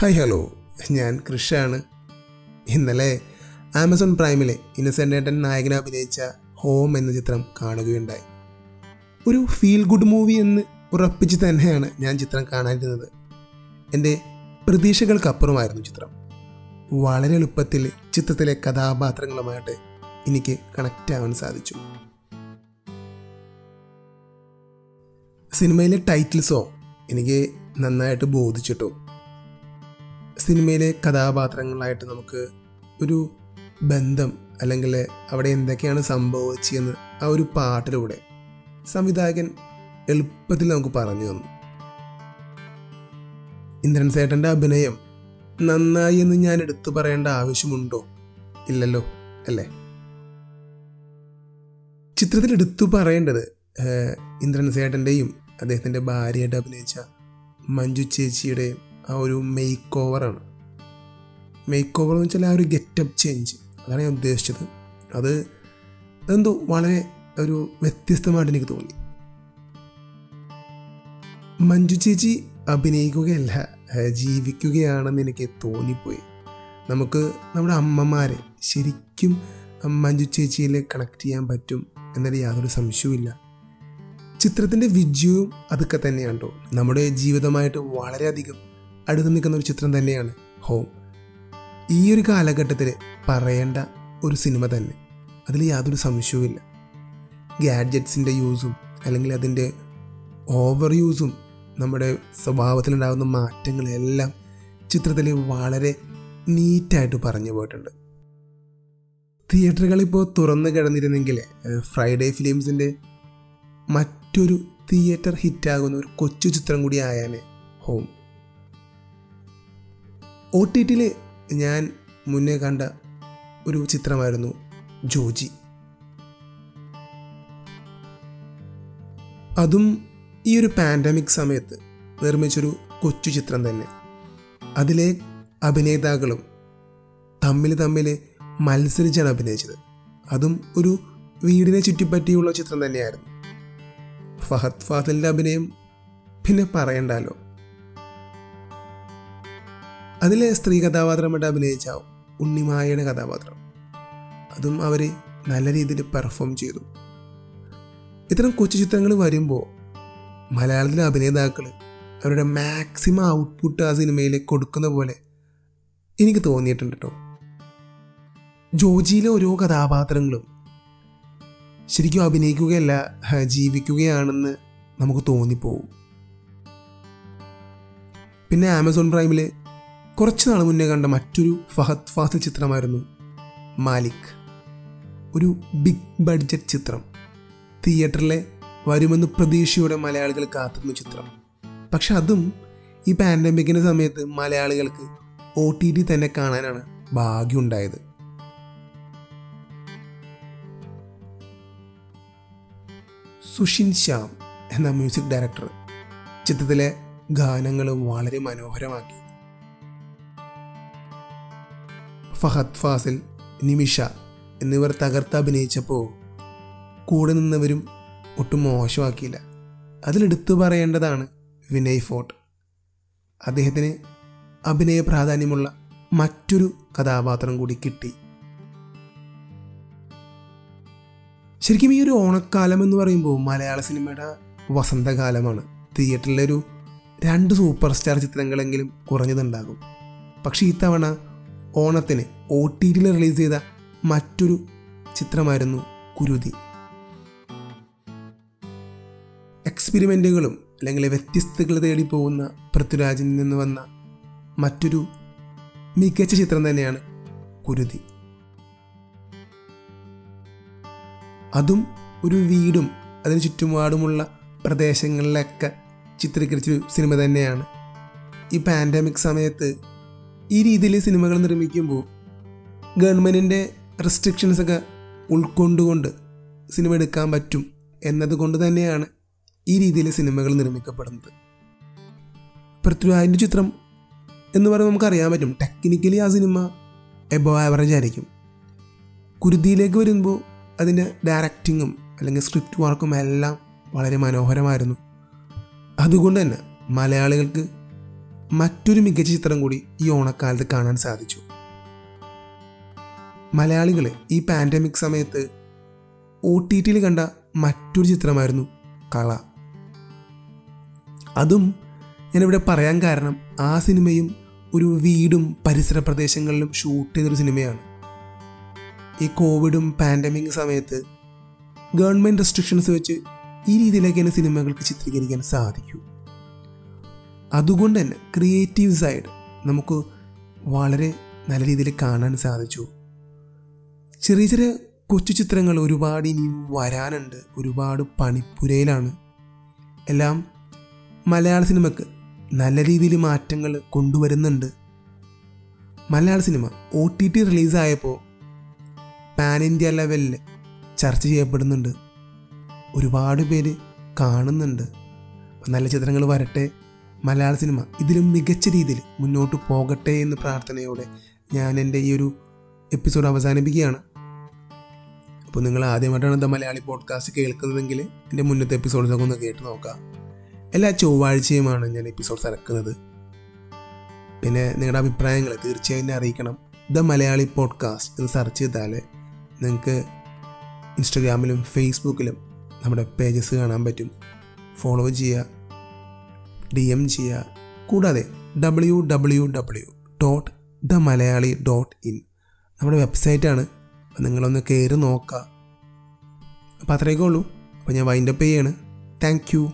Hi hello. ഞാൻ കൃഷാണ് ഇന്നലെ Amazon പ്രൈമിലെ Innocent ഏട്ടൻ നായകനെ അഭിനയിച്ച ഹോം എന്ന ചിത്രം കാണുകയുണ്ടായി. ഒരു ഫീൽ ഗുഡ് മൂവി എന്ന് ഉറപ്പിച്ച് തന്നെയാണ് ഞാൻ ചിത്രം കാണാനിരുന്നത്. എന്റെ പ്രതീക്ഷകൾക്കപ്പുറമായിരുന്നു ചിത്രം. വളരെ എളുപ്പത്തിൽ ചിത്രത്തിലെ കഥാപാത്രങ്ങളുമായിട്ട് എനിക്ക് കണക്റ്റ് ആവാൻ സാധിച്ചു. സിനിമയിലെ ടൈറ്റിൽസോ എനിക്ക് നന്നായിട്ട് ബോധിച്ചിട്ടു. സിനിമയിലെ കഥാപാത്രങ്ങളായിട്ട് നമുക്ക് ഒരു ബന്ധം അല്ലെങ്കിൽ അവിടെ എന്തൊക്കെയാണ് സംഭവിച്ചതെന്ന് ആ ഒരു പാട്ടിലൂടെ സംവിധായകൻ എളുപ്പത്തിൽ നമുക്ക് പറഞ്ഞു തന്നു. ഇന്ദ്രൻ സേട്ടന്റെ അഭിനയം നന്നായി എന്ന് ഞാൻ എടുത്തു പറയേണ്ട ആവശ്യമുണ്ടോ? ഇല്ലല്ലോ അല്ലേ? ചിത്രത്തിൽ എടുത്തു പറയേണ്ടത് ഇന്ദ്രൻ സേട്ടന്റെയും അദ്ദേഹത്തിന്റെ ഭാര്യയായിട്ട് അഭിനയിച്ച മഞ്ജു ചേച്ചിയുടെയും ആ ഒരു മേക്ക് ഓവറാണ് മേക്ക് ഓവർ എന്ന് വെച്ചാൽ ആ ഒരു ഗെറ്റപ്പ് ചേഞ്ച് അതാണ് ഞാൻ ഉദ്ദേശിച്ചത്. അത് അതെന്തോ വളരെ ഒരു വ്യത്യസ്തമായിട്ട് എനിക്ക് തോന്നി. മഞ്ജു ചേച്ചി അഭിനയിക്കുകയല്ല ജീവിക്കുകയാണെന്ന് എനിക്ക് തോന്നിപ്പോയി. നമുക്ക് നമ്മുടെ അമ്മമാരെ ശരിക്കും മഞ്ജു ചേച്ചിയിൽ കണക്ട് ചെയ്യാൻ പറ്റും എന്നതിൽ യാതൊരു സംശയവുമില്ല ചിത്രത്തിന്റെ വിജയവും അതൊക്കെ തന്നെയാണ് കേട്ടോ നമ്മുടെ ജീവിതമായിട്ട് വളരെയധികം അടുത്ത് നിൽക്കുന്ന ഒരു ചിത്രം തന്നെയാണ് ഹോം. ഈ ഒരു കാലഘട്ടത്തിൽ പറയേണ്ട ഒരു സിനിമ തന്നെ. അതിൽ യാതൊരു സംശയവുമില്ല ഗാഡ്ജറ്റ്സിന്റെ യൂസും അല്ലെങ്കിൽ അതിന്റെ ഓവർ യൂസും നമ്മുടെ സ്വഭാവത്തിലുണ്ടാകുന്ന മാറ്റങ്ങളെല്ലാം ചിത്രത്തിൽ വളരെ നീറ്റായിട്ട് പറഞ്ഞു പോയിട്ടുണ്ട്. തിയേറ്ററുകൾ ഇപ്പോൾ തുറന്നു കിടന്നിരുന്നെങ്കിൽ ഫ്രൈഡേ ഫിലിംസിന്റെ മറ്റൊരു തിയേറ്റർ ഹിറ്റാകുന്ന ഒരു കൊച്ചു ചിത്രം കൂടി ആയാലേ ഹോം. ഒ ടി ടിയിൽ ഞാൻ മുന്നേ കണ്ട ഒരു ചിത്രമായിരുന്നു ജോജി. അതും ഈ ഒരു പാൻഡമിക് സമയത്ത് നിർമ്മിച്ചൊരു കൊച്ചു ചിത്രം തന്നെ. അതിലെ അഭിനേതാക്കളും തമ്മിൽ തമ്മിൽ മത്സരിച്ചാണ് അഭിനയിച്ചത്. അതും ഒരു വീടിനെ ചുറ്റിപ്പറ്റിയുള്ള ചിത്രം തന്നെയായിരുന്നു. ഫഹദ് ഫാദലിന്റെ അഭിനയം പിന്നെ പറയണ്ടല്ലോ. അതിലെ സ്ത്രീ കഥാപാത്രമായിട്ട് അഭിനയിച്ച ഉണ്ണിമായയുടെ കഥാപാത്രം. അതും അവർ നല്ല രീതിയിൽ പെർഫോം ചെയ്തു. ഇത്തരം കൊച്ചു ചിത്രങ്ങൾ വരുമ്പോൾ മലയാളത്തിലെ അഭിനേതാക്കൾ അവരുടെ മാക്സിമം ഔട്ട്പുട്ട് ആ സിനിമയിൽ കൊടുക്കുന്ന പോലെ എനിക്ക് തോന്നിയിട്ടുണ്ട് കേട്ടോ ജോജിയിലെ ഓരോ കഥാപാത്രങ്ങളും ശരിക്കും അഭിനയിക്കുകയല്ല ജീവിക്കുകയാണെന്ന് നമുക്ക് തോന്നിപ്പോവും. പിന്നെ ആമസോൺ പ്രൈമിൽ കുറച്ച് നാൾ മുന്നേ കണ്ട മറ്റൊരു ഫഹദ് ഫാസിൽ ചിത്രമായിരുന്നു മാലിക്. ഒരു ബിഗ് ബഡ്ജറ്റ് ചിത്രം. തിയേറ്ററിലെ വരുമെന്ന് പ്രതീക്ഷയോടെ മലയാളികൾ കാത്തിരുന്ന ചിത്രം. പക്ഷെ അതും ഈ പാൻഡമിക്കിന്റെ സമയത്ത് മലയാളികൾക്ക് ഒ ടി ടി തന്നെ കാണാനാണ് ഭാഗ്യമുണ്ടായത് സുഷിൻ ശ്യാം എന്ന മ്യൂസിക് ഡയറക്ടർ ചിത്രത്തിലെ ഗാനങ്ങൾ വളരെ മനോഹരമാക്കി. ഫഹദ് ഫാസിൽ നിമിഷ എന്നിവർ തകർത്ത് അഭിനയിച്ചപ്പോൾ കൂടെ നിന്നവരും ഒട്ടും മോശമാക്കിയില്ല. അതിലെടുത്തു പറയേണ്ടതാണ് വിനയ് ഫോർട്ട്. അദ്ദേഹത്തിന് അഭിനയ പ്രാധാന്യമുള്ള മറ്റൊരു കഥാപാത്രം കൂടി കിട്ടി. ശരിക്കും ഈ ഒരു ഓണക്കാലം എന്ന് പറയുമ്പോൾ മലയാള സിനിമയുടെ വസന്തകാലമാണ്. തിയേറ്ററിലൊരു രണ്ട് സൂപ്പർ സ്റ്റാർ ചിത്രങ്ങളെങ്കിലും കുറഞ്ഞതുണ്ടാകും. പക്ഷേ ഇത്തവണ ഓണത്തിന് ഒ ടി ടിയിൽ റിലീസ് ചെയ്ത മറ്റൊരു ചിത്രമായിരുന്നു കുരുതി. എക്സ്പെരിമെന്റുകളും അല്ലെങ്കിൽ വ്യത്യസ്തകൾ തേടി പോകുന്ന പൃഥ്വിരാജിൽ നിന്ന് വന്ന മറ്റൊരു മികച്ച ചിത്രം തന്നെയാണ് കുരുതി. അതും ഒരു വീടും അതിന് ചുറ്റുപാടുമുള്ള പ്രദേശങ്ങളിലൊക്കെ ചിത്രീകരിച്ച സിനിമ തന്നെയാണ്. ഈ പാൻഡമിക് സമയത്ത് ഈ രീതിയിൽ സിനിമകൾ നിർമ്മിക്കുമ്പോൾ ഗവൺമെന്റിന്റെ റെസ്ട്രിക്ഷൻസ് ഒക്കെ ഉൾക്കൊണ്ടുകൊണ്ട് സിനിമ എടുക്കാൻ പറ്റും എന്നതുകൊണ്ട് തന്നെയാണ് ഈ രീതിയിൽ സിനിമകൾ നിർമ്മിക്കപ്പെടുന്നത്. പൃഥ്വിരാജിന്റെ ചിത്രം എന്ന് പറയുമ്പോൾ നമുക്കറിയാൻ പറ്റും. ടെക്നിക്കലി ആ സിനിമ എബോ ആവറേജ് ആയിരിക്കും. കുരുതിയിലേക്ക് വരുമ്പോൾ അതിന്റെ ഡയറക്റ്റിങ്ങും അല്ലെങ്കിൽ സ്ക്രിപ്റ്റ് വർക്കും എല്ലാം വളരെ മനോഹരമായിരുന്നു. അതുകൊണ്ട് തന്നെ മലയാളികൾക്ക് മറ്റൊരു മികച്ച ചിത്രം കൂടി ഈ ഓണക്കാലത്ത് കാണാൻ സാധിച്ചു. മലയാളികൾ ഈ പാൻഡമിക് സമയത്ത് ഒ ടി ടിയിൽ കണ്ട മറ്റൊരു ചിത്രമായിരുന്നു കള. അതും ഞാനിവിടെ പറയാൻ കാരണം ആ സിനിമയും ഒരു വീടും പരിസര പ്രദേശങ്ങളിലും ഷൂട്ട് ചെയ്തൊരു സിനിമയാണ്. ഈ കോവിഡും പാൻഡമിക് സമയത്ത് ഗവൺമെന്റ് റെസ്ട്രിക്ഷൻസ് വെച്ച് ഈ രീതിയിലേക്കാണ് സിനിമകൾക്ക് ചിത്രീകരിക്കാൻ സാധിക്കൂ. അതുകൊണ്ട് തന്നെ ക്രിയേറ്റീവ് സൈഡ് നമുക്ക് വളരെ നല്ല രീതിയിൽ കാണാൻ സാധിച്ചു. ചെറിയ ചെറിയ കൊച്ചു ചിത്രങ്ങൾ ഒരുപാട് ഇനിയും വരാനുണ്ട്. ഒരുപാട് പണിപ്പുരയിലാണ്. എല്ലാം മലയാള സിനിമക്ക് നല്ല രീതിയിൽ മാറ്റങ്ങൾ കൊണ്ടുവരുന്നുണ്ട്. മലയാള സിനിമ ഒ ടി ടി റിലീസായപ്പോൾ പാൻ ഇന്ത്യ ലെവലിൽ ചർച്ച ചെയ്യപ്പെടുന്നുണ്ട്. ഒരുപാട് പേര് കാണുന്നുണ്ട്. നല്ല ചിത്രങ്ങൾ വരട്ടെ മലയാള സിനിമ ഇതിലും മികച്ച രീതിയിൽ മുന്നോട്ട് പോകട്ടെ എന്ന് പ്രാർത്ഥനയോടെ ഞാൻ എന്റെ ഈ ഒരു എപ്പിസോഡ് അവസാനിപ്പിക്കുകയാണ്. അപ്പോൾ നിങ്ങൾ ആദ്യമായിട്ടാണ് ദ മലയാളി പോഡ്കാസ്റ്റ് കേൾക്കുന്നതെങ്കിൽ എന്റെ മുന്നത്തെ എപ്പിസോഡ്സൊക്കെ ഒന്ന് കേട്ട് നോക്കാം എല്ലാ ചൊവ്വാഴ്ചയുമാണ് ഞാൻ എപ്പിസോഡ്സ് ഇറക്കുന്നത്. പിന്നെ നിങ്ങളുടെ അഭിപ്രായങ്ങൾ തീർച്ചയായും എന്നെ അറിയിക്കണം. ദ മലയാളി പോഡ്കാസ്റ്റ് എന്ന് സെർച്ച് ചെയ്താൽ നിങ്ങൾക്ക് ഇൻസ്റ്റഗ്രാമിലും ഫേസ്ബുക്കിലും നമ്മുടെ പേജസ് കാണാൻ പറ്റും. ഫോളോ ചെയ്യുക. ഡി എം ചെയ്യുക. കൂടാതെ W W W dot the Malayali dot in. നമ്മുടെ വെബ്സൈറ്റാണ് അപ്പം നിങ്ങളൊന്ന് കയറി നോക്കുക. അപ്പോൾ അത്രയൊക്കെ ഉള്ളൂ. അപ്പോൾ ഞാൻ വൈൻഡപ്പ് ചെയ്യാണ്. Thank you.